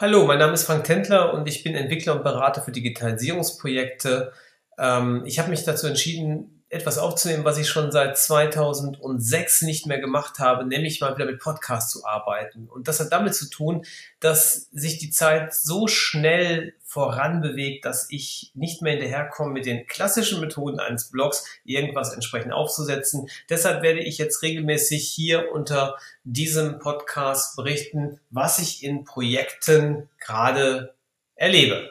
Hallo, mein Name ist Frank Tendler und ich bin Entwickler und Berater für Digitalisierungsprojekte. Ähm, ich habe mich dazu entschieden, etwas aufzunehmen, was ich schon seit 2006 nicht mehr gemacht habe, nämlich mal wieder mit Podcasts zu arbeiten. Und das hat damit zu tun, dass sich die Zeit so schnell voranbewegt, dass ich nicht mehr hinterherkomme, mit den klassischen Methoden eines Blogs irgendwas entsprechend aufzusetzen. Deshalb werde ich jetzt regelmäßig hier unter diesem Podcast berichten, was ich in Projekten gerade erlebe.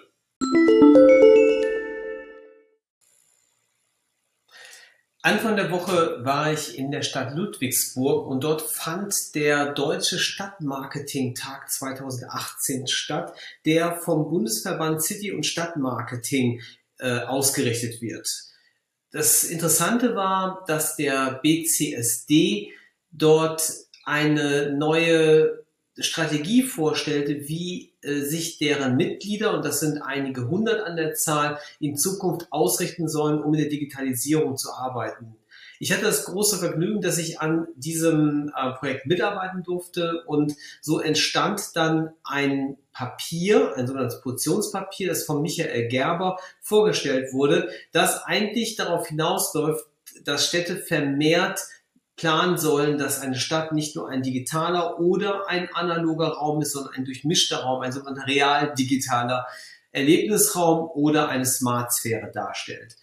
Anfang der Woche war ich in der Stadt Ludwigsburg und dort fand der Deutsche Stadtmarketing-Tag 2018 statt, der vom Bundesverband City- und Stadtmarketing äh, ausgerichtet wird. Das Interessante war, dass der BCSD dort eine neue Strategie vorstellte, wie äh, sich deren Mitglieder, und das sind einige hundert an der Zahl, in Zukunft ausrichten sollen, um in der Digitalisierung zu arbeiten. Ich hatte das große Vergnügen, dass ich an diesem äh, Projekt mitarbeiten durfte und so entstand dann ein Papier, ein sogenanntes Portionspapier, das von Michael Gerber vorgestellt wurde, das eigentlich darauf hinausläuft, dass Städte vermehrt planen sollen, dass eine Stadt nicht nur ein digitaler oder ein analoger Raum ist, sondern ein durchmischter Raum, ein sogenannter real-digitaler Erlebnisraum oder eine Smart-Sphäre darstellt.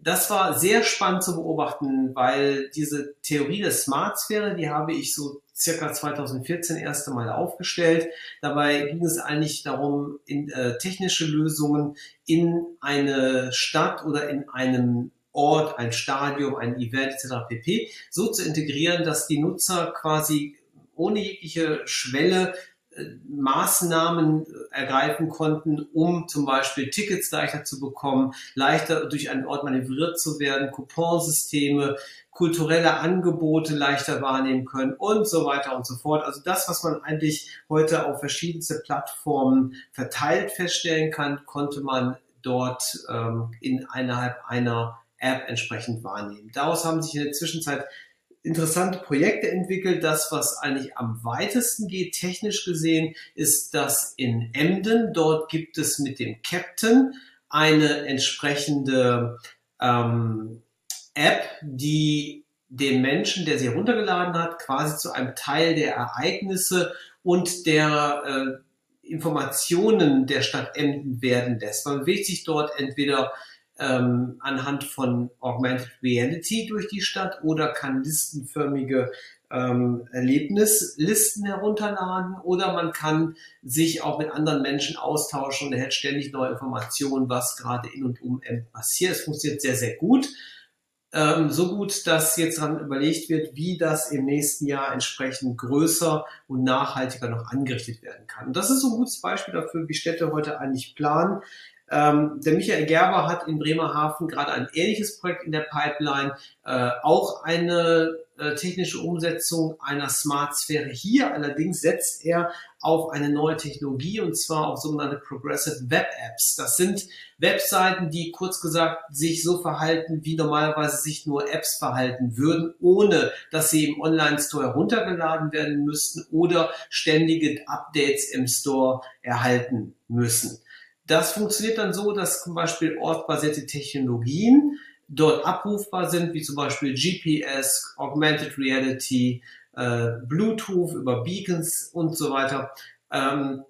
Das war sehr spannend zu beobachten, weil diese Theorie der Smart-Sphäre, die habe ich so circa 2014 erst einmal aufgestellt. Dabei ging es eigentlich darum, in, äh, technische Lösungen in eine Stadt oder in einem Ort, ein Stadium, ein Event etc. pp. so zu integrieren, dass die Nutzer quasi ohne jegliche Schwelle äh, Maßnahmen ergreifen konnten, um zum Beispiel Tickets leichter zu bekommen, leichter durch einen Ort manövriert zu werden, Couponsysteme, kulturelle Angebote leichter wahrnehmen können und so weiter und so fort. Also das, was man eigentlich heute auf verschiedenste Plattformen verteilt feststellen kann, konnte man dort ähm, in innerhalb einer App entsprechend wahrnehmen. Daraus haben sich in der Zwischenzeit interessante Projekte entwickelt. Das, was eigentlich am weitesten geht, technisch gesehen, ist das in Emden. Dort gibt es mit dem Captain eine entsprechende ähm, App, die den Menschen, der sie heruntergeladen hat, quasi zu einem Teil der Ereignisse und der äh, Informationen der Stadt Emden werden lässt. Man bewegt sich dort entweder ähm, anhand von Augmented Reality durch die Stadt oder kann listenförmige ähm, Erlebnislisten herunterladen oder man kann sich auch mit anderen Menschen austauschen und er hat ständig neue Informationen, was gerade in und um M passiert. Es funktioniert sehr, sehr gut. Ähm, so gut, dass jetzt daran überlegt wird, wie das im nächsten Jahr entsprechend größer und nachhaltiger noch angerichtet werden kann. Und das ist so ein gutes Beispiel dafür, wie Städte heute eigentlich planen. Ähm, der Michael Gerber hat in Bremerhaven gerade ein ähnliches Projekt in der Pipeline, äh, auch eine äh, technische Umsetzung einer Smart Sphäre. Hier allerdings setzt er auf eine neue Technologie und zwar auf sogenannte Progressive Web Apps. Das sind Webseiten, die kurz gesagt sich so verhalten, wie normalerweise sich nur Apps verhalten würden, ohne dass sie im Online-Store heruntergeladen werden müssten oder ständige Updates im Store erhalten müssen. Das funktioniert dann so, dass zum Beispiel ortbasierte Technologien dort abrufbar sind, wie zum Beispiel GPS, Augmented Reality, äh, Bluetooth über Beacons und so weiter. Ähm,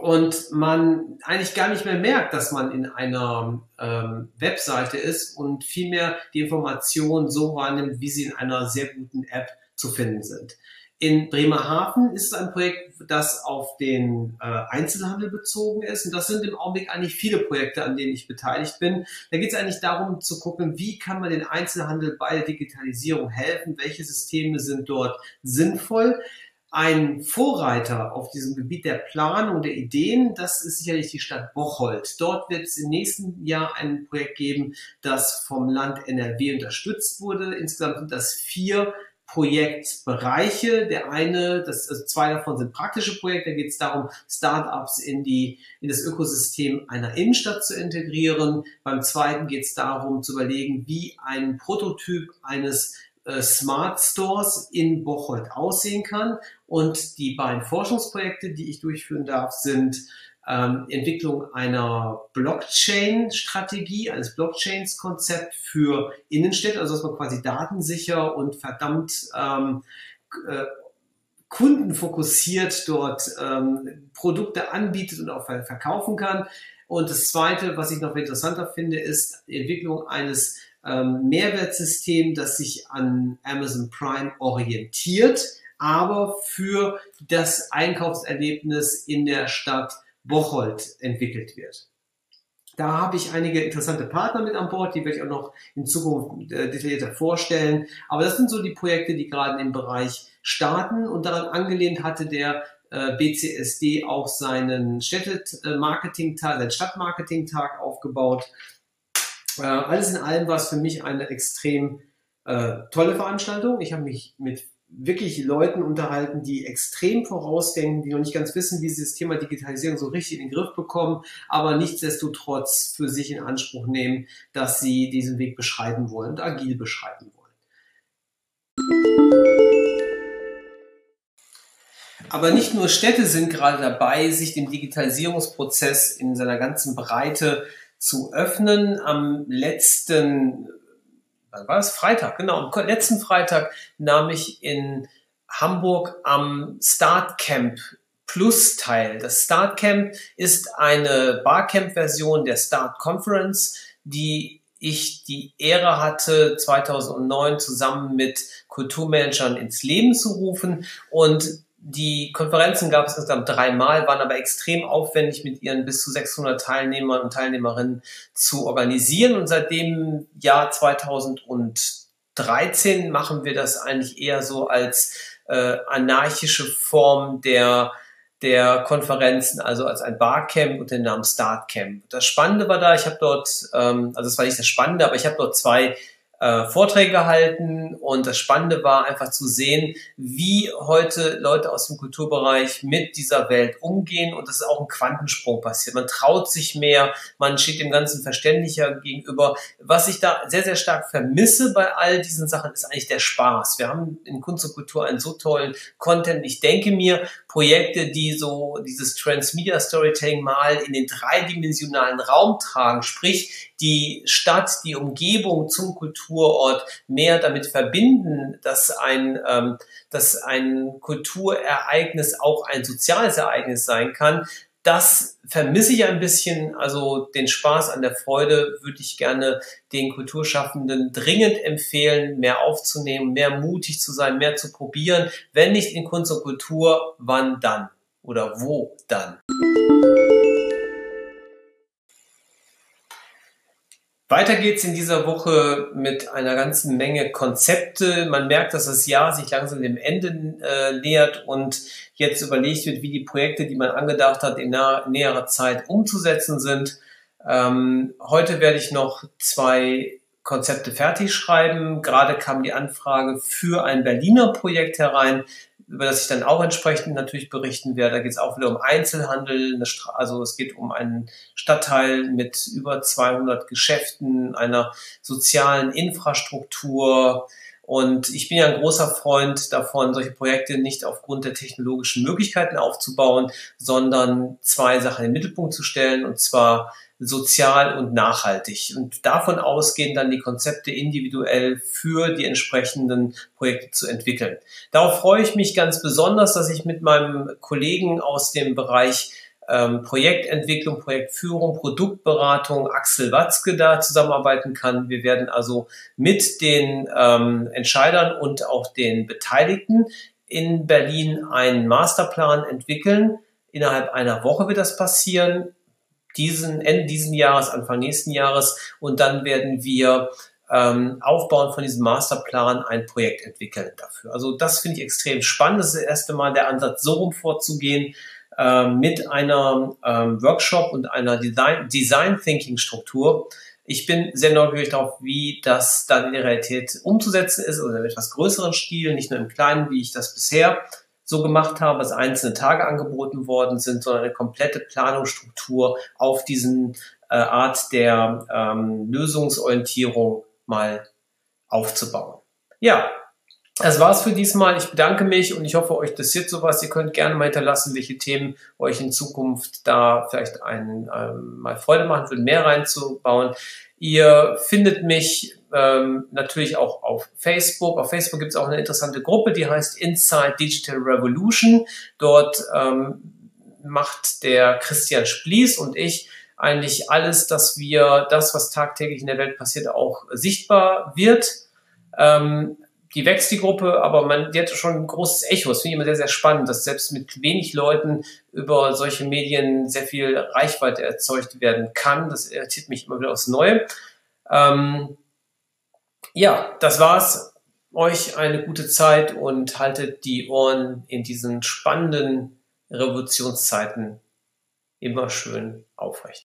und man eigentlich gar nicht mehr merkt, dass man in einer ähm, Webseite ist und vielmehr die Informationen so wahrnimmt, wie sie in einer sehr guten App zu finden sind. In Bremerhaven ist es ein Projekt, das auf den äh, Einzelhandel bezogen ist. Und das sind im Augenblick eigentlich viele Projekte, an denen ich beteiligt bin. Da geht es eigentlich darum zu gucken, wie kann man den Einzelhandel bei der Digitalisierung helfen, welche Systeme sind dort sinnvoll. Ein Vorreiter auf diesem Gebiet der Planung der Ideen, das ist sicherlich die Stadt Bocholt. Dort wird es im nächsten Jahr ein Projekt geben, das vom Land NRW unterstützt wurde. Insgesamt sind das vier Projektbereiche. Der eine, das, also zwei davon sind praktische Projekte. Da geht es darum, Startups in die in das Ökosystem einer Innenstadt zu integrieren. Beim zweiten geht es darum, zu überlegen, wie ein Prototyp eines äh, Smart Stores in Bocholt aussehen kann. Und die beiden Forschungsprojekte, die ich durchführen darf, sind ähm, Entwicklung einer Blockchain-Strategie, eines Blockchains-Konzept für Innenstädte, also dass man quasi datensicher und verdammt ähm, äh, kundenfokussiert dort ähm, Produkte anbietet und auch verkaufen kann. Und das Zweite, was ich noch interessanter finde, ist die Entwicklung eines ähm, Mehrwertsystems, das sich an Amazon Prime orientiert, aber für das Einkaufserlebnis in der Stadt Bocholt entwickelt wird. Da habe ich einige interessante Partner mit an Bord, die werde ich auch noch in Zukunft äh, detaillierter vorstellen. Aber das sind so die Projekte, die gerade im Bereich starten und daran angelehnt hatte der äh, BCSD auch seinen Städte-Marketing-Tag, seinen Stadtmarketing-Tag aufgebaut. Äh, alles in allem war es für mich eine extrem tolle Veranstaltung. Ich habe mich mit wirklich Leuten unterhalten, die extrem vorausdenken, die noch nicht ganz wissen, wie sie das Thema Digitalisierung so richtig in den Griff bekommen, aber nichtsdestotrotz für sich in Anspruch nehmen, dass sie diesen Weg beschreiten wollen und agil beschreiten wollen. Aber nicht nur Städte sind gerade dabei, sich dem Digitalisierungsprozess in seiner ganzen Breite zu öffnen. Am letzten wann war das? Freitag, genau. Am letzten Freitag nahm ich in Hamburg am Start Camp Plus teil. Das Start Camp ist eine Barcamp-Version der Start Conference, die ich die Ehre hatte, 2009 zusammen mit Kulturmanagern ins Leben zu rufen. Und die Konferenzen gab es insgesamt dreimal, waren aber extrem aufwendig mit ihren bis zu 600 Teilnehmern und Teilnehmerinnen zu organisieren. Und seit dem Jahr 2013 machen wir das eigentlich eher so als äh, anarchische Form der der Konferenzen, also als ein Barcamp und den Namen Startcamp. Das Spannende war da, ich habe dort, ähm, also es war nicht das Spannende, aber ich habe dort zwei äh, Vorträge gehalten und das Spannende war einfach zu sehen, wie heute Leute aus dem Kulturbereich mit dieser Welt umgehen und das ist auch ein Quantensprung passiert. Man traut sich mehr, man steht dem Ganzen verständlicher gegenüber. Was ich da sehr, sehr stark vermisse bei all diesen Sachen ist eigentlich der Spaß. Wir haben in Kunst und Kultur einen so tollen Content. Ich denke mir, Projekte, die so dieses Transmedia Storytelling mal in den dreidimensionalen Raum tragen, sprich die Stadt, die Umgebung zum Kulturort mehr damit verbinden, dass ein, ähm, dass ein Kulturereignis auch ein soziales Ereignis sein kann, das vermisse ich ein bisschen. Also den Spaß an der Freude würde ich gerne den Kulturschaffenden dringend empfehlen, mehr aufzunehmen, mehr mutig zu sein, mehr zu probieren. Wenn nicht in Kunst und Kultur, wann dann? Oder wo dann? Weiter geht's in dieser Woche mit einer ganzen Menge Konzepte. Man merkt, dass das Jahr sich langsam dem Ende äh, nähert und jetzt überlegt wird, wie die Projekte, die man angedacht hat, in naher, näherer Zeit umzusetzen sind. Ähm, heute werde ich noch zwei Konzepte fertig schreiben. Gerade kam die Anfrage für ein Berliner Projekt herein über das ich dann auch entsprechend natürlich berichten werde. Da geht es auch wieder um Einzelhandel, also es geht um einen Stadtteil mit über 200 Geschäften, einer sozialen Infrastruktur. Und ich bin ja ein großer Freund davon, solche Projekte nicht aufgrund der technologischen Möglichkeiten aufzubauen, sondern zwei Sachen in den Mittelpunkt zu stellen, und zwar sozial und nachhaltig. Und davon ausgehen dann die Konzepte individuell für die entsprechenden Projekte zu entwickeln. Darauf freue ich mich ganz besonders, dass ich mit meinem Kollegen aus dem Bereich ähm, Projektentwicklung, Projektführung, Produktberatung Axel Watzke da zusammenarbeiten kann. Wir werden also mit den ähm, Entscheidern und auch den Beteiligten in Berlin einen Masterplan entwickeln. Innerhalb einer Woche wird das passieren diesen, Ende diesen Jahres, Anfang nächsten Jahres. Und dann werden wir ähm, aufbauen von diesem Masterplan ein Projekt entwickeln dafür. Also das finde ich extrem spannend. Das ist das erste Mal der Ansatz, so rum vorzugehen ähm, mit einer ähm, Workshop und einer Design, Design Thinking Struktur. Ich bin sehr neugierig darauf, wie das dann in der Realität umzusetzen ist, oder in etwas größeren Stil, nicht nur im Kleinen, wie ich das bisher so gemacht habe, dass einzelne Tage angeboten worden sind, sondern eine komplette Planungsstruktur auf diesen äh, Art der ähm, Lösungsorientierung mal aufzubauen. Ja, das war's für diesmal. Ich bedanke mich und ich hoffe, euch interessiert sowas. Ihr könnt gerne mal hinterlassen, welche Themen euch in Zukunft da vielleicht einen, ähm, mal Freude machen würden, mehr reinzubauen. Ihr findet mich ähm, natürlich auch auf Facebook. Auf Facebook gibt es auch eine interessante Gruppe, die heißt Inside Digital Revolution. Dort ähm, macht der Christian Splies und ich eigentlich alles, dass wir das, was tagtäglich in der Welt passiert, auch sichtbar wird. Ähm, die wächst die Gruppe, aber man, die hat schon ein großes Echo. Das finde ich immer sehr, sehr spannend, dass selbst mit wenig Leuten über solche Medien sehr viel Reichweite erzeugt werden kann. Das irritiert mich immer wieder aufs Neue. Ähm, ja, das war's. Euch eine gute Zeit und haltet die Ohren in diesen spannenden Revolutionszeiten immer schön aufrecht.